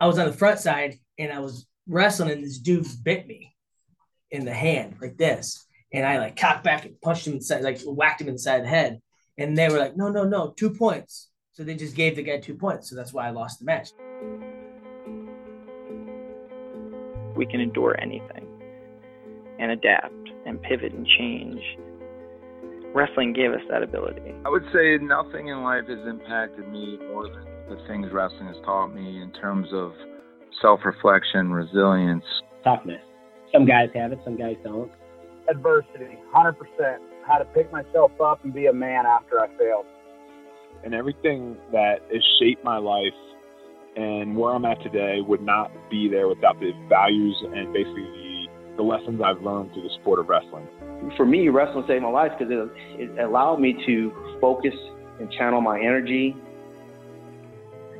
I was on the front side and I was wrestling, and this dude bit me in the hand like this, and I like cocked back and punched him inside, like whacked him inside the the head, and they were like, no, no, no, two points. So they just gave the guy two points. So that's why I lost the match. We can endure anything and adapt and pivot and change. Wrestling gave us that ability. I would say nothing in life has impacted me more than the things wrestling has taught me in terms of self reflection, resilience, toughness. Some guys have it, some guys don't. Adversity, 100%. How to pick myself up and be a man after I failed. And everything that has shaped my life and where I'm at today would not be there without the values and basically the, the lessons I've learned through the sport of wrestling. For me, wrestling saved my life because it, it allowed me to focus and channel my energy.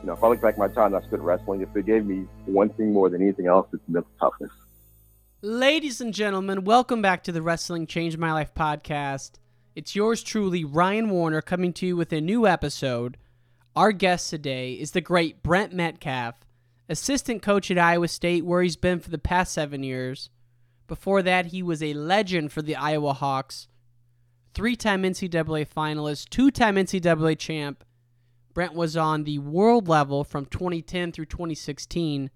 You know, if I look back my time I spent wrestling, if it gave me one thing more than anything else, it's mental toughness. Ladies and gentlemen, welcome back to the Wrestling Changed My Life podcast. It's yours truly, Ryan Warner, coming to you with a new episode. Our guest today is the great Brent Metcalf, assistant coach at Iowa State, where he's been for the past seven years. Before that, he was a legend for the Iowa Hawks, three time NCAA finalist, two time NCAA champ. Brent was on the world level from 2010 through 2016,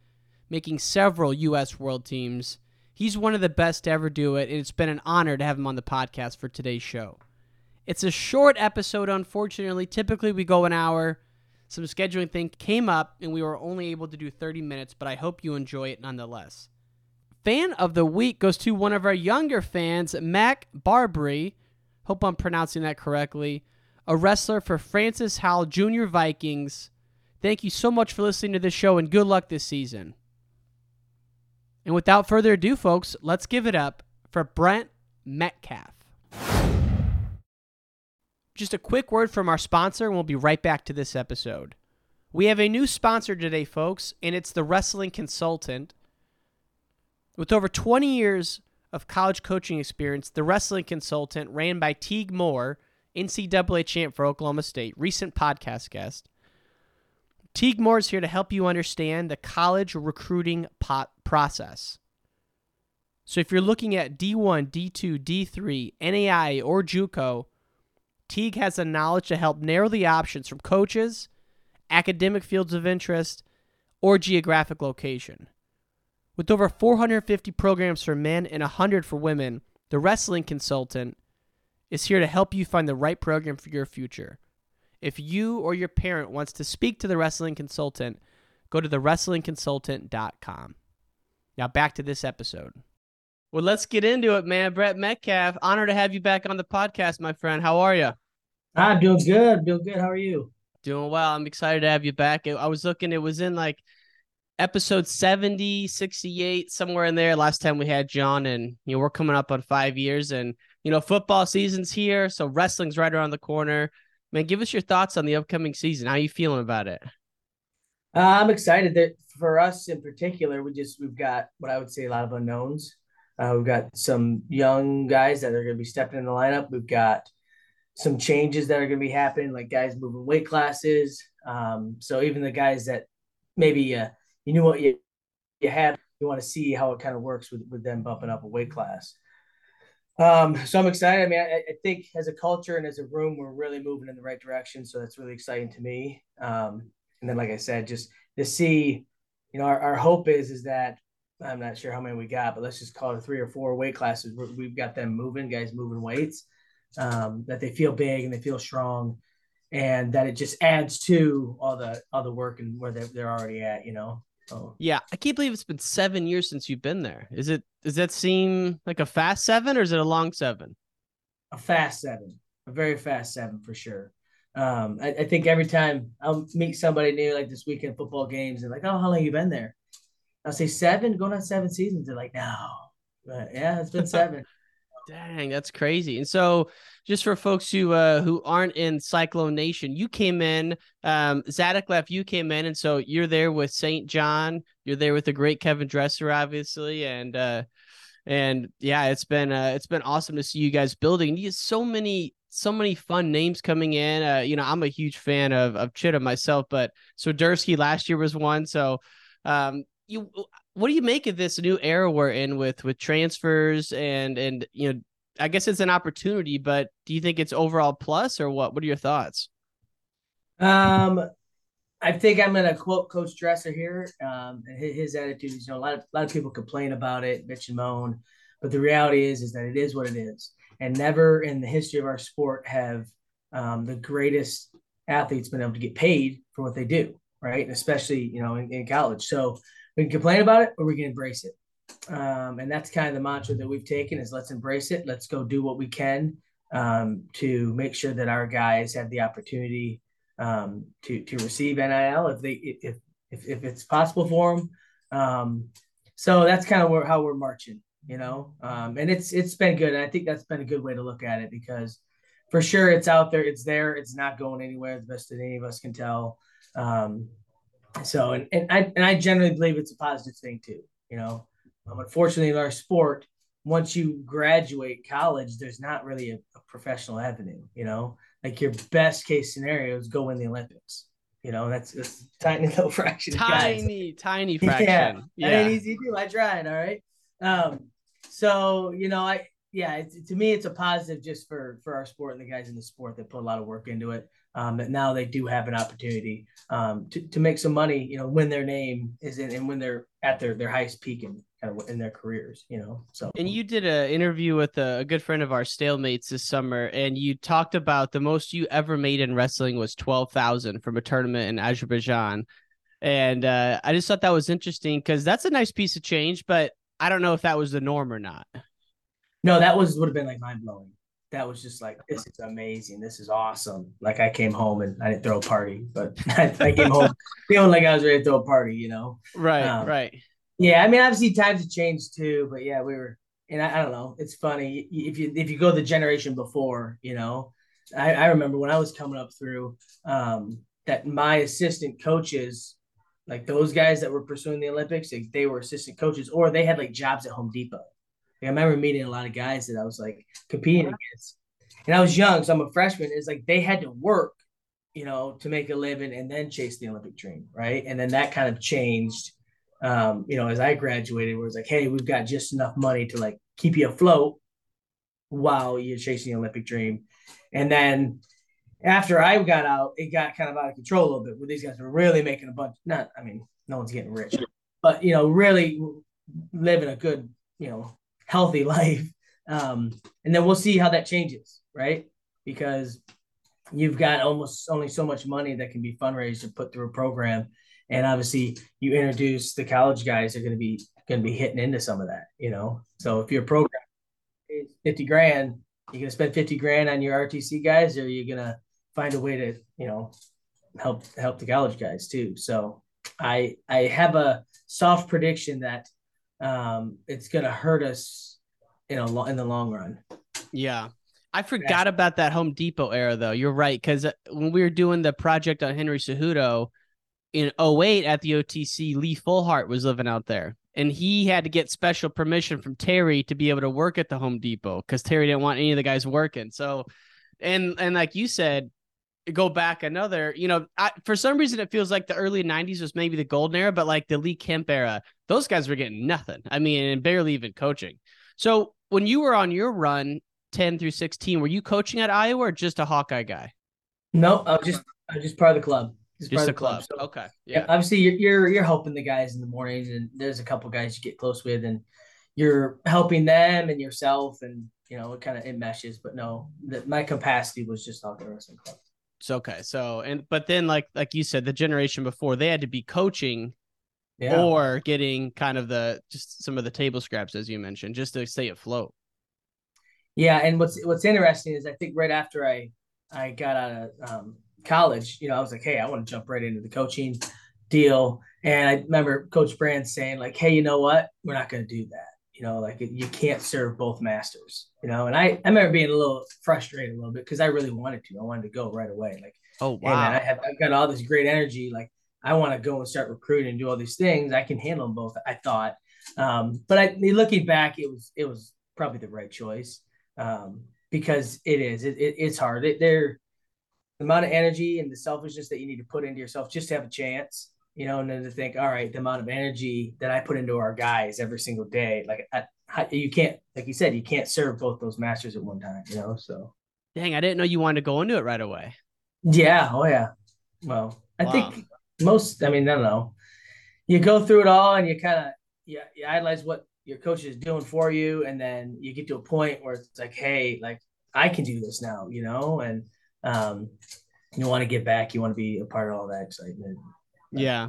making several U.S. world teams. He's one of the best to ever do it, and it's been an honor to have him on the podcast for today's show. It's a short episode, unfortunately. Typically, we go an hour. Some scheduling thing came up, and we were only able to do 30 minutes, but I hope you enjoy it nonetheless. Fan of the week goes to one of our younger fans, Mac Barbary. Hope I'm pronouncing that correctly. A wrestler for Francis Howell Jr. Vikings. Thank you so much for listening to this show, and good luck this season. And without further ado, folks, let's give it up for Brent Metcalf. Just a quick word from our sponsor, and we'll be right back to this episode. We have a new sponsor today, folks, and it's the Wrestling Consultant. With over 20 years of college coaching experience, the Wrestling Consultant, ran by Teague Moore, NCAA champ for Oklahoma State, recent podcast guest, Teague Moore is here to help you understand the college recruiting process. So if you're looking at D1, D2, D3, NAI, or JUCO, Teague has the knowledge to help narrow the options from coaches, academic fields of interest, or geographic location. With over 450 programs for men and 100 for women, the wrestling consultant is here to help you find the right program for your future. If you or your parent wants to speak to the wrestling consultant, go to thewrestlingconsultant.com. Now back to this episode. Well, let's get into it, man. Brent Metcalf, honor to have you back on the podcast, my friend. How are you? I'm ah, doing good. Doing good. How are you? Doing well. I'm excited to have you back. I was looking, it was in like episode 70, 68, somewhere in there last time we had John. And, you know, we're coming up on five years and, you know, football season's here. So wrestling's right around the corner man, give us your thoughts on the upcoming season. How you feeling about it? Uh, I'm excited that for us in particular, we just we've got what I would say a lot of unknowns. Uh, we've got some young guys that are going to be stepping in the lineup. We've got some changes that are going to be happening, like guys moving weight classes. Um, so even the guys that maybe uh, you knew what you you had, you want to see how it kind of works with with them bumping up a weight class. Um, so I'm excited. I mean, I, I, think as a culture and as a room, we're really moving in the right direction. So that's really exciting to me. Um, and then, like I said, just to see, you know, our, our hope is is that I'm not sure how many we got, but let's just call it three or four weight classes. We've got them moving, guys moving weights, um, that they feel big and they feel strong, and that it just adds to all the all the work and where they're, they're already at. You know. Oh. Yeah, I can't believe it's been seven years since you've been there. Is it? Does that seem like a fast seven, or is it a long seven? A fast seven, a very fast seven for sure. Um, I, I think every time I'll meet somebody new, like this weekend football games, and like, oh, how long you been there? I'll say seven, going on seven seasons. They're like, no, but yeah, it's been seven. Dang, that's crazy. And so, just for folks who uh, who aren't in Cyclone Nation, you came in. Um, Zadick left. You came in, and so you're there with St. John. You're there with the great Kevin Dresser, obviously, and uh, and yeah, it's been uh, it's been awesome to see you guys building. You so many so many fun names coming in. Uh, you know, I'm a huge fan of of Chitta myself, but Swiderski last year was one. So, um, you what do you make of this new era we're in with with transfers and and you know I guess it's an opportunity, but do you think it's overall plus or what? What are your thoughts? Um, I think I'm going to quote Coach Dresser here. Um, his, his attitude is, you know, a lot of a lot of people complain about it, bitch and moan, but the reality is, is that it is what it is. And never in the history of our sport have um, the greatest athletes been able to get paid for what they do, right? And especially, you know, in, in college. So we can complain about it or we can embrace it. Um, and that's kind of the mantra that we've taken is let's embrace it. Let's go do what we can um, to make sure that our guys have the opportunity um, to to receive NIL if they if if, if it's possible for them. Um, so that's kind of where, how we're marching, you know. Um, and it's it's been good. And I think that's been a good way to look at it because for sure it's out there, it's there, it's not going anywhere. The best that any of us can tell. Um, so and, and I and I generally believe it's a positive thing too. You know, um, unfortunately, in our sport, once you graduate college, there's not really a, a, professional avenue. You know, like your best case scenario is go win the Olympics. You know, that's, that's tiny little fraction. Tiny, tiny fraction. yeah, yeah. That ain't easy to do. I tried. All right. Um, so you know, I yeah, to me, it's a positive just for for our sport and the guys in the sport that put a lot of work into it um, that now they do have an opportunity um, to, to make some money, you know, when their name is in and when they're at their, their highest peak in kind of in their careers, you know. So and you did an interview with a, a good friend of our stalemates this summer, and you talked about the most you ever made in wrestling was twelve thousand from a tournament in Azerbaijan. And uh, I just thought that was interesting because that's a nice piece of change, but I don't know if that was the norm or not. No, that was would have been like mind blowing that was just like this is amazing this is awesome like i came home and i didn't throw a party but i came home feeling like i was ready to throw a party you know right um, right yeah i mean obviously times have changed too but yeah we were and I, I, don't know it's funny if you if you go the generation before you know i, I remember when i was coming up through um, that my assistant coaches like those guys that were pursuing the olympics like, they were assistant coaches or they had like jobs at home depot like, I remember meeting a lot of guys that I was like competing against, and I was young, so I'm a freshman. It's like they had to work, you know, to make a living and then chase the Olympic dream, right? And then that kind of changed, um, you know, as I graduated, where it's like, hey, we've got just enough money to like keep you afloat while you're chasing the Olympic dream, and then after I got out, it got kind of out of control a little bit. Where these guys were really making a bunch. Not, I mean, no one's getting rich, but you know, really living a good, you know, healthy life. Um, and then we'll see how that changes, right? Because you've got almost only so much money that can be fundraised to put through a program. And obviously you introduce the college guys are going to be going to be hitting into some of that, you know? So if your program is 50 grand, you're going to spend 50 grand on your RTC guys, or you're going to find a way to, you know, help, help the college guys too. So I, I have a soft prediction that um, it's going to hurt us in a in the long run. Yeah. I forgot yeah. about that Home Depot era though. You're right cuz uh, when we were doing the project on Henry Cejudo in 08 at the OTC, Lee Fullhart was living out there. And he had to get special permission from Terry to be able to work at the Home Depot cuz Terry didn't want any of the guys working. So and and like you said, go back another, you know, I, for some reason it feels like the early 90s was maybe the golden era, but like the Lee Kemp era, those guys were getting nothing. I mean, and barely even coaching. So when you were on your run 10 through 16, were you coaching at Iowa or just a Hawkeye guy? No, I was just I was just part of the club. Just, just a club. club. So, okay. Yeah. Obviously, you're, you're you're helping the guys in the mornings, and there's a couple guys you get close with, and you're helping them and yourself, and you know it kind of it meshes. But no, that my capacity was just Hawkeye Wrestling Club. It's okay. So and but then like like you said, the generation before they had to be coaching yeah. or getting kind of the just some of the table scraps as you mentioned, just to stay afloat. Yeah, and what's what's interesting is I think right after I I got out of um, college, you know, I was like, hey, I want to jump right into the coaching. deal. And I remember Coach Brand saying, like, hey, you know what? We're not going to do that. You know, like you can't serve both masters, you know. And I, I remember being a little frustrated a little bit because I really wanted to. I wanted to go right away. Like, oh, wow. I have, I've got all this great energy. Like, I want to go and start recruiting and do all these things. I can handle them both, I thought. Um, but I, looking back, it was, it was probably the right choice um, because it is, it, it it's hard. It, they're, the amount of energy and the selfishness that you need to put into yourself just to have a chance you know, and then to think, all right, the amount of energy that I put into our guys every single day, like I, you can't, like you said, you can't serve both those masters at one time, you know. So, dang, I didn't know you wanted to go into it right away. Yeah. Oh yeah. Well, I wow. think most. I mean, I don't know. You go through it all, and you kind of you, you idolize what your coach is doing for you, and then you get to a point where it's like, hey, like I can do this now, you know, and um, you want to get back, you want to be a part of all that excitement. Yeah.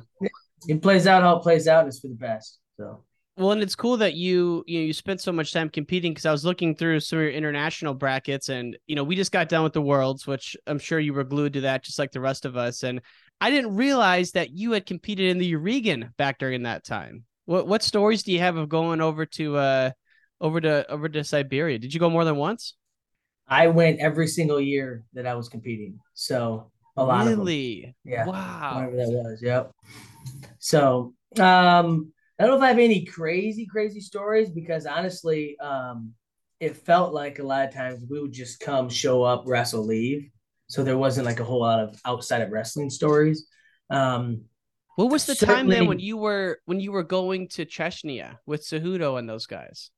It plays out how it plays out, and it's for the best. So. Well, and it's cool that you you know you spent so much time competing because I was looking through some of your international brackets, and you know we just got done with the worlds, which I'm sure you were glued to that, just like the rest of us. And I didn't realize that you had competed in the Yarygin back during that time. What what stories do you have of going over to uh over to over to Siberia? Did you go more than once? I went every single year that I was competing. So a lot really? of them. Yeah. Wow. Whatever that was. Yep. So um I don't know if I have any crazy, crazy stories because honestly, um, it felt like a lot of times we would just come, show up, wrestle, leave. So there wasn't like a whole lot of outside of wrestling stories. Um, what was the time then when you were when you were going to Chechnya with Cejudo and those guys?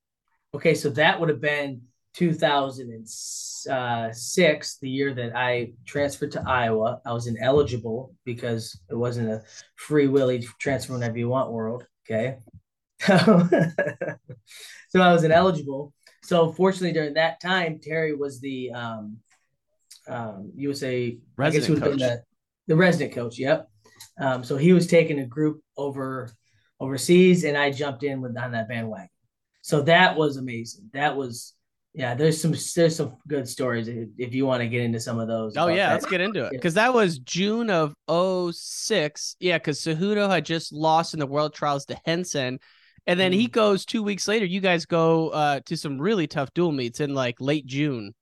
Okay, so that would have been 2006, the year that I transferred to Iowa. I was ineligible because it wasn't a free willy transfer whenever you want world. Okay. so I was ineligible. So fortunately, during that time, Terry was the um, um, USA resident coach. The, the, resident coach. Yep. Um, so he was taking a group over overseas, and I jumped in with on that bandwagon. So that was amazing. That was yeah, there's some there's some good stories if you want to get into some of those. Oh yeah, that. let's get into it because that was June of 06. Yeah, because Cejudo had just lost in the World Trials to Henson, and then mm. he goes two weeks later. You guys go uh, to some really tough dual meets in like late June.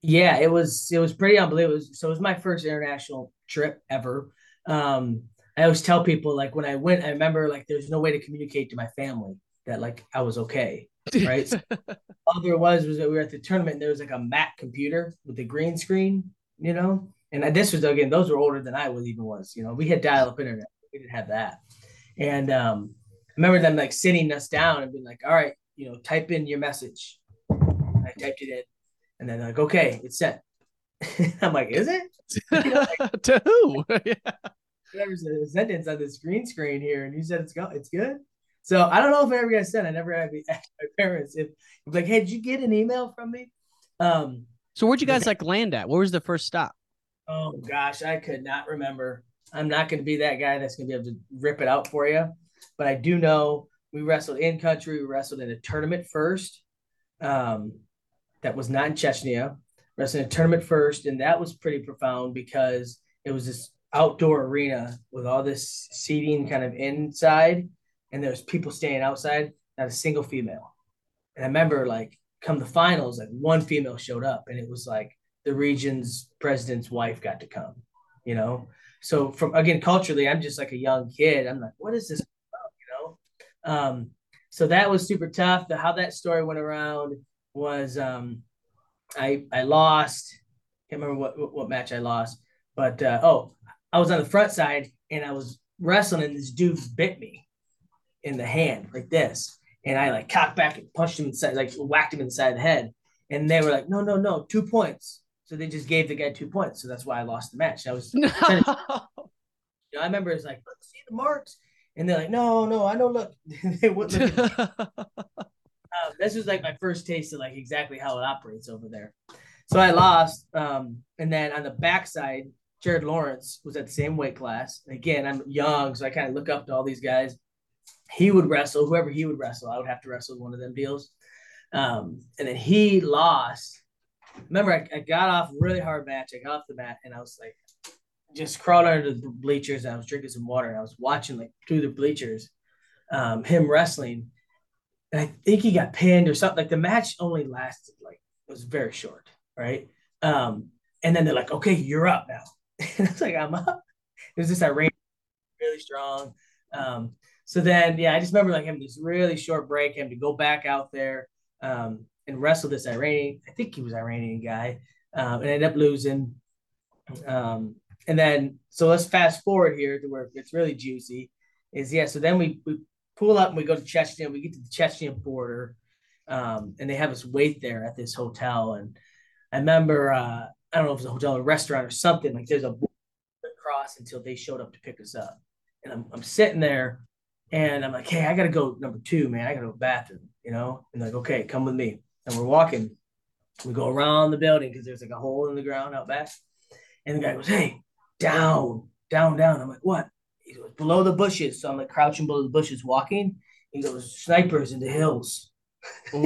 Yeah, it was it was pretty unbelievable. so it was my first international trip ever. Um, I always tell people like when I went, I remember like there's no way to communicate to my family that like I was okay right? so all there was was that we were at the tournament and there was like a Mac computer with a green screen, you know. And this was again, those were older than I was even was. You know, we had dial-up internet. We didn't have that. And um, I remember them like sitting us down and being like, "All right, you know, type in your message." I typed it in, and then like, "Okay, it's sent." I'm like, "Is it?" like, to who? yeah. There's a sentence on this green screen here, and you said it's go, it's good. So I don't know if I ever got sent. I never had asked my parents if, like, hey, did you get an email from me? Um, so where'd you guys like land at? Where was the first stop? Oh gosh, I could not remember. I'm not going to be that guy that's going to be able to rip it out for you, but I do know we wrestled in country. We wrestled in a tournament first. Um, that was not in Chechnya. Wrestled in a tournament first, and that was pretty profound because it was this outdoor arena with all this seating kind of inside and there was people standing outside, not a single female. And I remember like come the finals, like one female showed up, and it was like the region's president's wife got to come, you know. So from again culturally, I'm just like a young kid. I'm like, what is this about, you know? Um, so that was super tough. The how that story went around was um, I I lost. Can't remember what, what, match I lost, but uh, oh, I was on the front side and I was wrestling, and this dude bit me in the hand like this. And I like cocked back and punched him inside, like whacked him inside the head. And they were like, no, no, no, two points. So they just gave the guy two points. So that's why I lost the match. I was, no. to, you know, I remember it's like, see the marks. And they're like, no, no, I don't look. they wouldn't look. um, this was like my first taste of like exactly how it operates over there. So I lost. Um, and then on the backside, Jared Lawrence was at the same weight class. And again, I'm young, so I kind of look up to all these guys he would wrestle whoever he would wrestle. I would have to wrestle one of them deals. Um, and then he lost. Remember, I, I, got off really hard match. I got off the mat and I was like, just crawled under the bleachers and I was drinking some water and I was watching like through the bleachers, um, him wrestling. And I think he got pinned or something. Like the match only lasted like was very short, right? Um, and then they're like, "Okay, you're up now." and I was like, "I'm up." It was just Iranian, really strong. Um, so then, yeah, I just remember like having this really short break, having to go back out there um, and wrestle this Iranian. I think he was Iranian guy, um, and ended up losing. Um, and then, so let's fast forward here to where it's really juicy. Is yeah. So then we we pull up and we go to Chechnya. We get to the Chechen border, um, and they have us wait there at this hotel. And I remember, uh, I don't know if it was a hotel or restaurant or something. Like there's a cross until they showed up to pick us up. And I'm I'm sitting there, and I'm like, hey, I gotta go number two, man. I gotta go to the bathroom, you know. And like, okay, come with me. And we're walking. We go around the building because there's like a hole in the ground out back. And the guy goes, hey, down, down, down. I'm like, what? He goes, below the bushes. So I'm like crouching below the bushes walking. He goes, snipers in the hills. so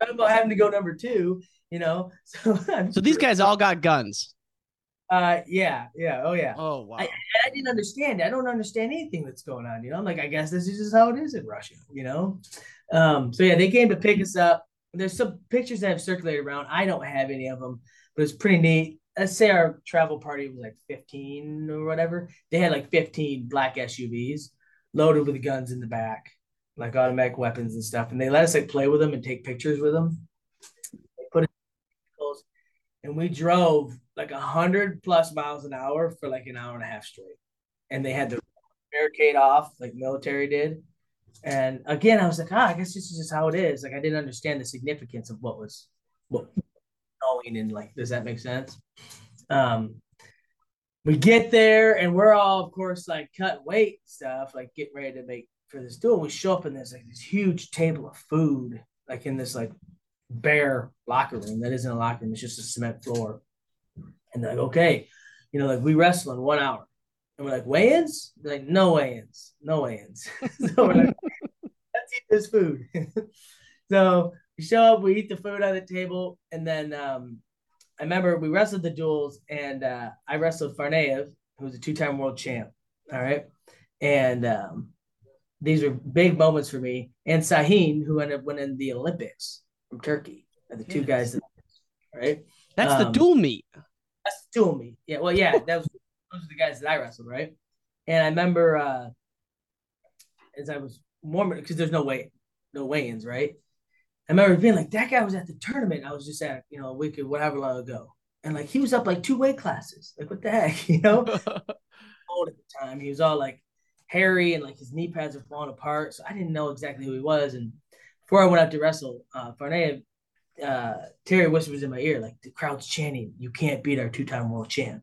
I'm about having to go number two, you know. So, so these guys all got guns. Uh, yeah, yeah, oh yeah. Oh wow. I, I didn't understand. I don't understand anything that's going on. You know, I'm like, I guess this is just how it is in Russia. You know. Um. So yeah, they came to pick us up. There's some pictures that have circulated around. I don't have any of them, but it's pretty neat let's say our travel party was like 15 or whatever. They had like 15 black SUVs loaded with guns in the back, like automatic weapons and stuff. And they let us like play with them and take pictures with them. And we drove like a hundred plus miles an hour for like an hour and a half straight. And they had the barricade off, like military did. And again, I was like, ah, I guess this is just how it is. Like I didn't understand the significance of what was what knowing and like, does that make sense? Um, we get there and we're all, of course, like cut weight stuff, like getting ready to make for this duel. We show up and there's like this huge table of food, like in this like bare locker room that isn't a locker room, it's just a cement floor. And like, okay, you know, like we wrestle in one hour. And we're like, weigh-ins? They're like, no weigh-ins, no weigh-ins. so we're like, let's eat this food. so we show up, we eat the food on the table, and then um, I remember we wrestled the duels, and uh, I wrestled Farnaev, who was a two-time world champ. All right, and um, these were big moments for me. And Sahin, who ended up winning the Olympics from Turkey, are the two guys. That, right, that's um, the dual meet. That's the dual meet. Yeah, well, yeah, that was those are the guys that I wrestled, right? And I remember uh, as I was warming because there's no way, no weigh-ins, right? I remember being like, that guy was at the tournament. I was just at, you know, a week or whatever long ago. And like, he was up like two weight classes. Like, what the heck, you know? old at the time. He was all like hairy and like his knee pads were falling apart. So I didn't know exactly who he was. And before I went out to wrestle, uh, Farnay, uh, Terry whispers in my ear, like, the crowd's chanting, you can't beat our two time world champ.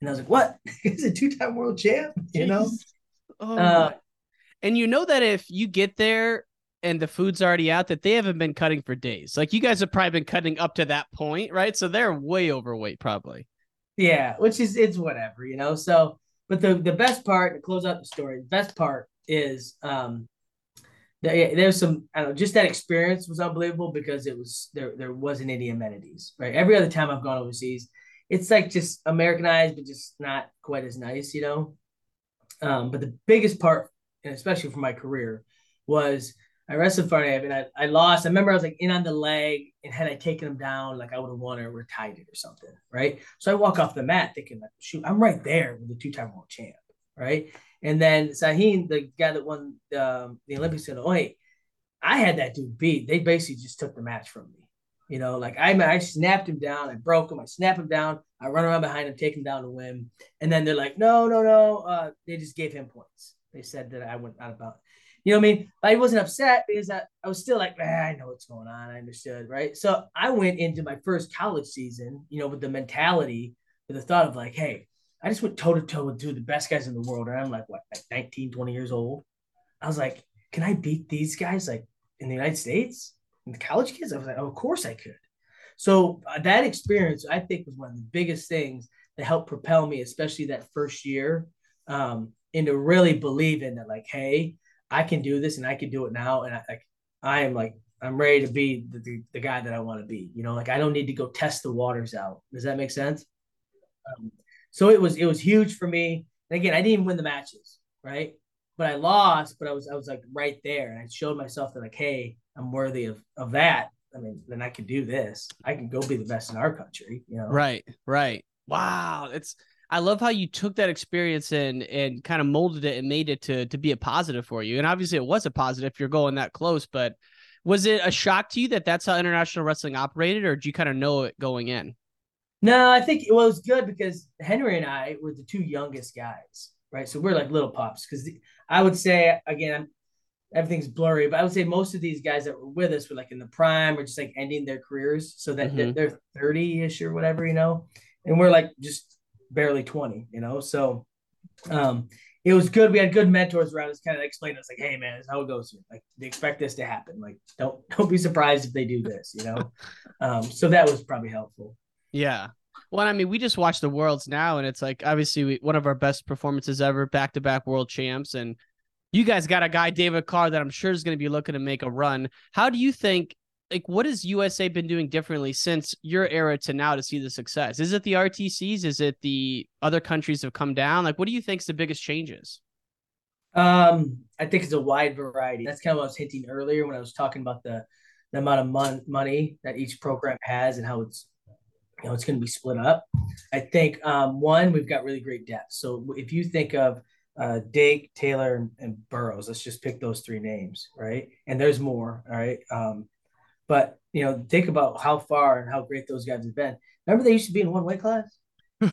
And I was like, what? He's a two time world champ, you know? Oh, uh, and you know that if you get there and the food's already out that they haven't been cutting for days. Like you guys have probably been cutting up to that point, right? So they're way overweight, probably. Yeah, which is it's whatever, you know. So, but the the best part to close out the story, the best part is um there's some I don't know, just that experience was unbelievable because it was there there wasn't any amenities, right? Every other time I've gone overseas, it's like just Americanized, but just not quite as nice, you know. Um, but the biggest part, and especially for my career, was I wrestled Farnab and I, I lost. I remember I was like in on the leg, and had I taken him down, like I would have won or retired it or something, right? So I walk off the mat thinking, like, shoot, I'm right there with the two-time world champ, right? And then Sahin, the guy that won um, the Olympics, "Oh, hey, I had that dude beat. They basically just took the match from me. You know, like I, I snapped him down, I broke him, I snap him down, I run around behind him, take him down to win. And then they're like, no, no, no. Uh, they just gave him points. They said that I went out of bounds. You know what I mean? But I wasn't upset because I, I was still like, ah, I know what's going on. I understood, right? So I went into my first college season, you know, with the mentality, with the thought of like, hey, I just went toe to toe with two of the best guys in the world. And I'm like, what, like 19, 20 years old? I was like, can I beat these guys like in the United States? And the college kids? I was like, oh, of course I could. So uh, that experience, I think, was one of the biggest things that helped propel me, especially that first year, um, into really believing that, like, hey, I can do this and I can do it now. And I like I am like I'm ready to be the, the, the guy that I want to be. You know, like I don't need to go test the waters out. Does that make sense? Um, so it was it was huge for me. And again, I didn't even win the matches, right? But I lost, but I was I was like right there, and I showed myself that like, hey, I'm worthy of of that. I mean, then I can do this. I can go be the best in our country, you know. Right, right. Wow, it's I love how you took that experience and and kind of molded it and made it to to be a positive for you. And obviously, it was a positive if you're going that close. But was it a shock to you that that's how international wrestling operated, or did you kind of know it going in? No, I think it was good because Henry and I were the two youngest guys, right? So we're like little pups. Because I would say again, everything's blurry, but I would say most of these guys that were with us were like in the prime or just like ending their careers, so that mm-hmm. they're thirty ish or whatever, you know. And we're like just barely 20, you know? So um, it was good. We had good mentors around us, kind of explain us like, hey man, this how it goes here. Like they expect this to happen. Like don't don't be surprised if they do this, you know. um, so that was probably helpful. Yeah. Well, I mean, we just watched the worlds now, and it's like obviously we, one of our best performances ever, back to back world champs, and you guys got a guy David Carr that I'm sure is going to be looking to make a run. How do you think like what has USA been doing differently since your era to now to see the success? Is it the RTCs? Is it the other countries have come down? Like, what do you think is the biggest changes? Um, I think it's a wide variety. That's kind of what I was hinting earlier when I was talking about the the amount of mon- money that each program has and how it's you know it's going to be split up. I think um, one we've got really great depth. So if you think of uh, Dake, Taylor, and Burroughs, let's just pick those three names, right? And there's more, all right. Um, but you know, think about how far and how great those guys have been. Remember they used to be in one weight class?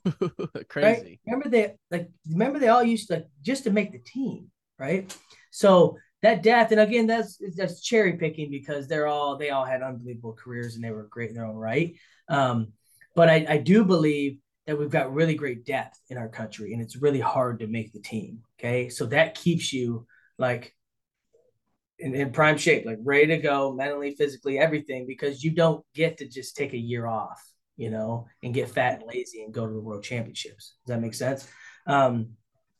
Crazy. Right? Remember they like remember they all used to like just to make the team, right? So that depth, and again, that's that's cherry picking because they're all they all had unbelievable careers and they were great in their own right. Um, but I, I do believe that we've got really great depth in our country and it's really hard to make the team. Okay. So that keeps you like in, in prime shape, like ready to go, mentally, physically, everything, because you don't get to just take a year off, you know, and get fat and lazy and go to the world championships. Does that make sense? Um,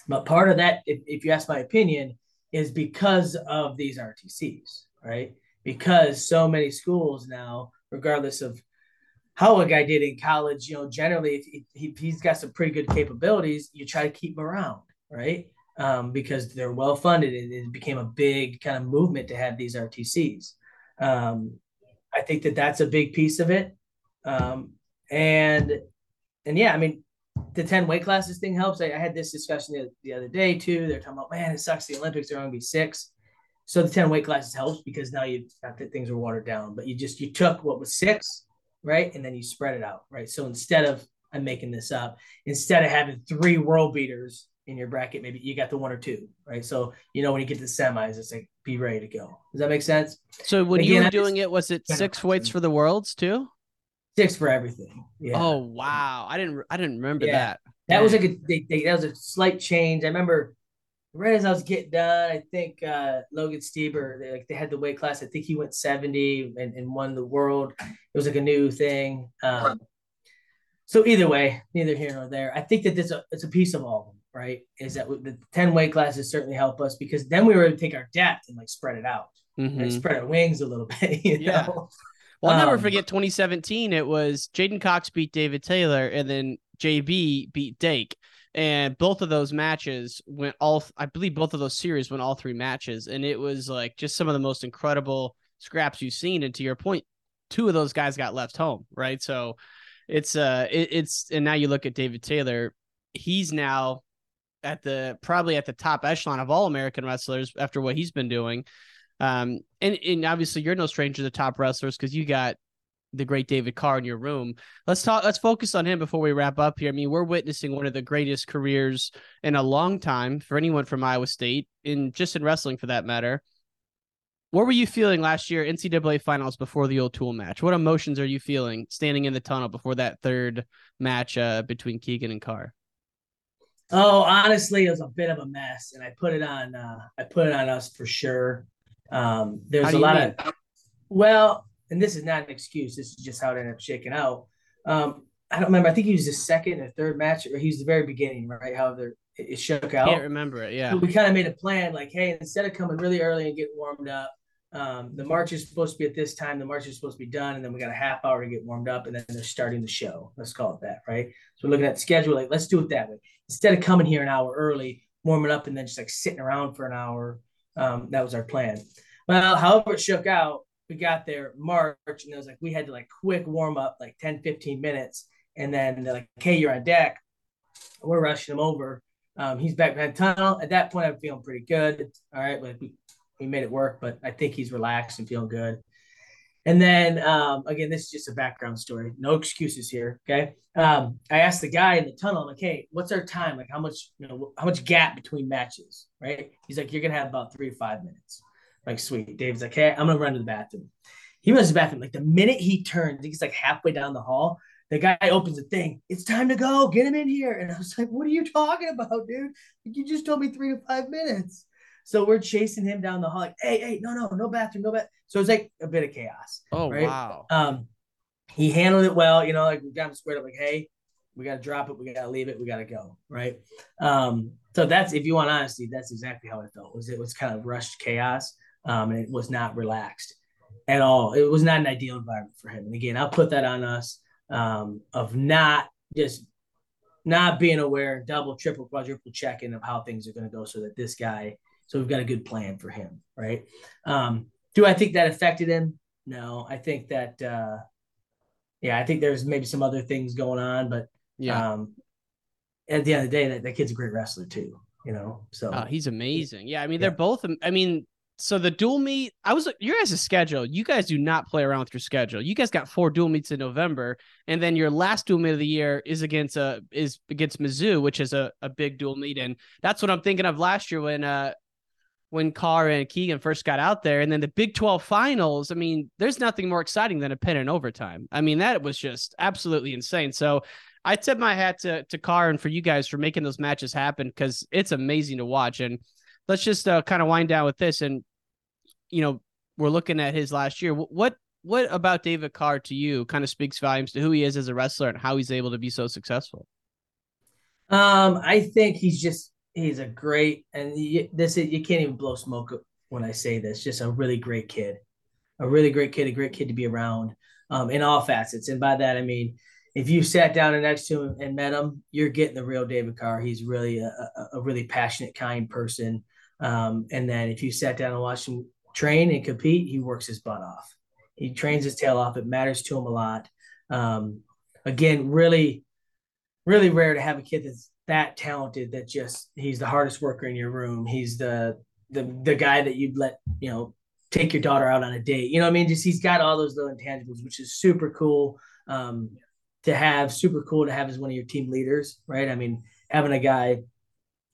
but part of that, if, if you ask my opinion, is because of these RTCs, right? Because so many schools now, regardless of how a guy did in college, you know, generally if, he, if he's got some pretty good capabilities, you try to keep him around, right? um, because they're well funded. It, it, became a big kind of movement to have these RTCs. Um, I think that that's a big piece of it. Um, and and yeah, I mean, the 10 weight classes thing helps. I, I had this discussion the, the, other day too. They're talking about, man, it sucks. The Olympics are only be six. So the 10 weight classes helps because now you not that things are watered down, but you just you took what was six, right? And then you spread it out, right? So instead of I'm making this up, instead of having three world beaters in your bracket, maybe you got the one or two, right? So you know when you get to semis, it's like be ready to go. Does that make sense? So when Again, you were doing it, was it six weights for the worlds too? Six for everything. Yeah. Oh wow, I didn't I didn't remember yeah. that. That was like a they, they, that was a slight change. I remember right as I was getting done, I think uh, Logan Stieber, they, like they had the weight class. I think he went 70 and, and won the world. It was like a new thing. Um, so either way, neither here nor there. I think that this a, it's a piece of all of them right? Is that the 10 weight classes certainly help us because then we were able to take our depth and like spread it out mm-hmm. and spread our wings a little bit. You yeah. Know? Well, I'll um, never forget 2017. It was J'den Cox beat David Taylor and then JB beat Dake. And both of those matches went all, I believe both of those series went all three matches. And it was like just some of the most incredible scraps you've seen. And to your point, two of those guys got left home, right? So it's, uh, it, it's, and now you look at David Taylor, he's now at the probably at the top echelon of all American wrestlers after what he's been doing. Um, and, and obviously you're no stranger to top wrestlers because you got the great David Carr in your room. Let's talk. Let's focus on him before we wrap up here. I mean, we're witnessing one of the greatest careers in a long time for anyone from Iowa State, in just in wrestling for that matter. What were you feeling last year NCAA finals before the O'Toole match? What emotions are you feeling standing in the tunnel before that third match uh, between Keegan and Carr? Oh, honestly, it was a bit of a mess, and I put it on. Uh, I put it on us for sure. Um, there's a lot mean? of well, and this is not an excuse. This is just how it ended up shaking out. Um, I don't remember. I think he was the second or third match, or he was the very beginning, right? How it, it shook out. I can't remember it. Yeah. So we kind of made a plan, like, hey, instead of coming really early and getting warmed up, um, the march is supposed to be at this time. The march is supposed to be done, and then we got a half hour to get warmed up, and then they're starting the show. Let's call it that, right? So we're looking at the schedule. Like, let's do it that way instead of coming here an hour early, warming up, and then just like sitting around for an hour. Um, that was our plan. Well, however it shook out, we got there March, and it was like we had to like quick warm up, like 10, 15 minutes, and then they're like, "Okay, you're on deck." We're rushing him over. Um, he's back behind tunnel. At that point, I'm feeling pretty good. All right, but we he made it work, but I think he's relaxed and feeling good. And then um, again, this is just a background story. No excuses here. Okay. Um, I asked the guy in the tunnel, I'm like, hey, what's our time? Like how much, you know, how much gap between matches? Right. He's like, you're gonna have about three to five minutes. Like, sweet. Dave's like, hey, I'm gonna run to the bathroom. He runs to the bathroom. Like the minute he turns, he's like halfway down the hall. The guy opens the thing. It's time to go. Get him in here. And I was like, what are you talking about, dude? You just told me three to five minutes. So we're chasing him down the hall, like, hey, hey, no, no, no bathroom, no bathroom. So it's like a bit of chaos. Oh right? wow. Um, he handled it well, you know, like we got him squared up, like, hey, we gotta drop it, we gotta leave it, we gotta go, right? Um, so that's if you want honesty, that's exactly how it felt. Was it was kind of rushed chaos, um, and it was not relaxed at all. It was not an ideal environment for him. And again, I'll put that on us um, of not just not being aware, double, triple, quadruple checking of how things are going to go, so that this guy so we've got a good plan for him, right? Um, do I think that affected him? No, I think that, uh, yeah, I think there's maybe some other things going on, but yeah. Um, at the end of the day, that, that kid's a great wrestler too, you know. So oh, he's amazing. Yeah, I mean, they're both. I mean, so the dual meet, I was your guys' schedule. You guys do not play around with your schedule. You guys got four dual meets in November, and then your last dual meet of the year is against uh is against Mizzou, which is a, a big dual meet, and that's what I'm thinking of last year when uh when Carr and Keegan first got out there. And then the Big 12 finals, I mean, there's nothing more exciting than a pin in overtime. I mean, that was just absolutely insane. So I tip my hat to, to Carr and for you guys for making those matches happen because it's amazing to watch. And let's just uh, kind of wind down with this. And, you know, we're looking at his last year. What, what about David Carr to you kind of speaks volumes to who he is as a wrestler and how he's able to be so successful? Um, I think he's just he's a great and you, this is, you can't even blow smoke when I say this. Just a really great kid, a really great kid, a great kid to be around um, in all facets. And by that I mean if you sat down next to him and met him, you're getting the real David Carr. He's really a, a, a really passionate, kind person. Um, and then if you sat down and watched him train and compete, he works his butt off. He trains his tail off. It matters to him a lot. Um, again, really, really rare to have a kid that's that talented that just he's the hardest worker in your room. He's the the the guy that you'd let, you know, take your daughter out on a date. You know I mean? Just he's got all those little intangibles, which is super cool um, to have, super cool to have as one of your team leaders, right? I mean, having a guy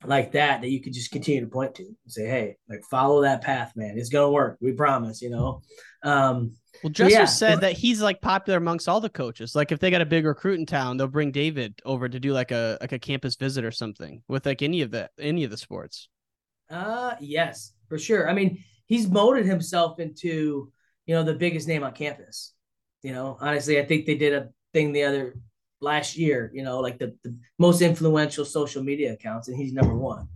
like that that you could just continue to point to and say, hey, like follow that path, man. It's gonna work. We promise, you know. Um, well, Dresser yeah. said that he's like popular amongst all the coaches. Like if they got a big recruit in town, they'll bring David over to do like a like a campus visit or something with like any of the any of the sports. Uh yes, for sure. I mean, he's molded himself into, you know, the biggest name on campus. You know, honestly, I think they did a thing the other last year, you know, like the, the most influential social media accounts, and he's number one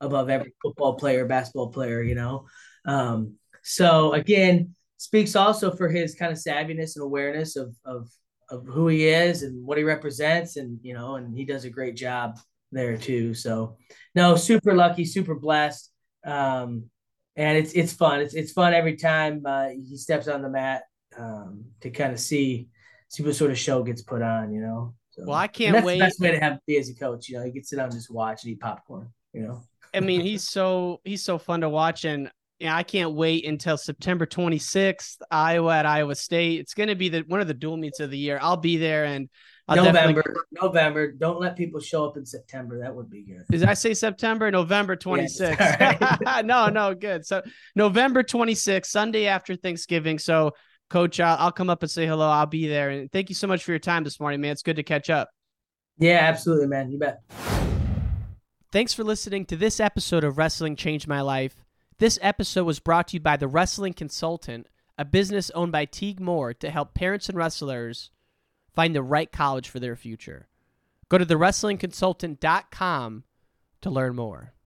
above every football player, basketball player, you know. Um, so again, speaks also for his kind of savviness and awareness of of of who he is and what he represents and you know and he does a great job there too. So no super lucky super blessed. Um and it's it's fun. It's it's fun every time uh, he steps on the mat um to kind of see see what sort of show gets put on you know so, well i can't that's wait the best way to have be as a coach you know you can sit down and just watch and eat popcorn you know i mean he's so he's so fun to watch and yeah, I can't wait until September 26th, Iowa at Iowa State. It's going to be the one of the dual meets of the year. I'll be there and I'll November. Definitely... November. Don't let people show up in September. That would be good. Did I say September? November 26th. Yes, right. no, no, good. So November 26th, Sunday after Thanksgiving. So, Coach, I'll, I'll come up and say hello. I'll be there. And thank you so much for your time this morning, man. It's good to catch up. Yeah, absolutely, man. You bet. Thanks for listening to this episode of Wrestling Changed My Life. This episode was brought to you by The Wrestling Consultant, a business owned by Teague Moore to help parents and wrestlers find the right college for their future. Go to thewrestlingconsultant.com to learn more.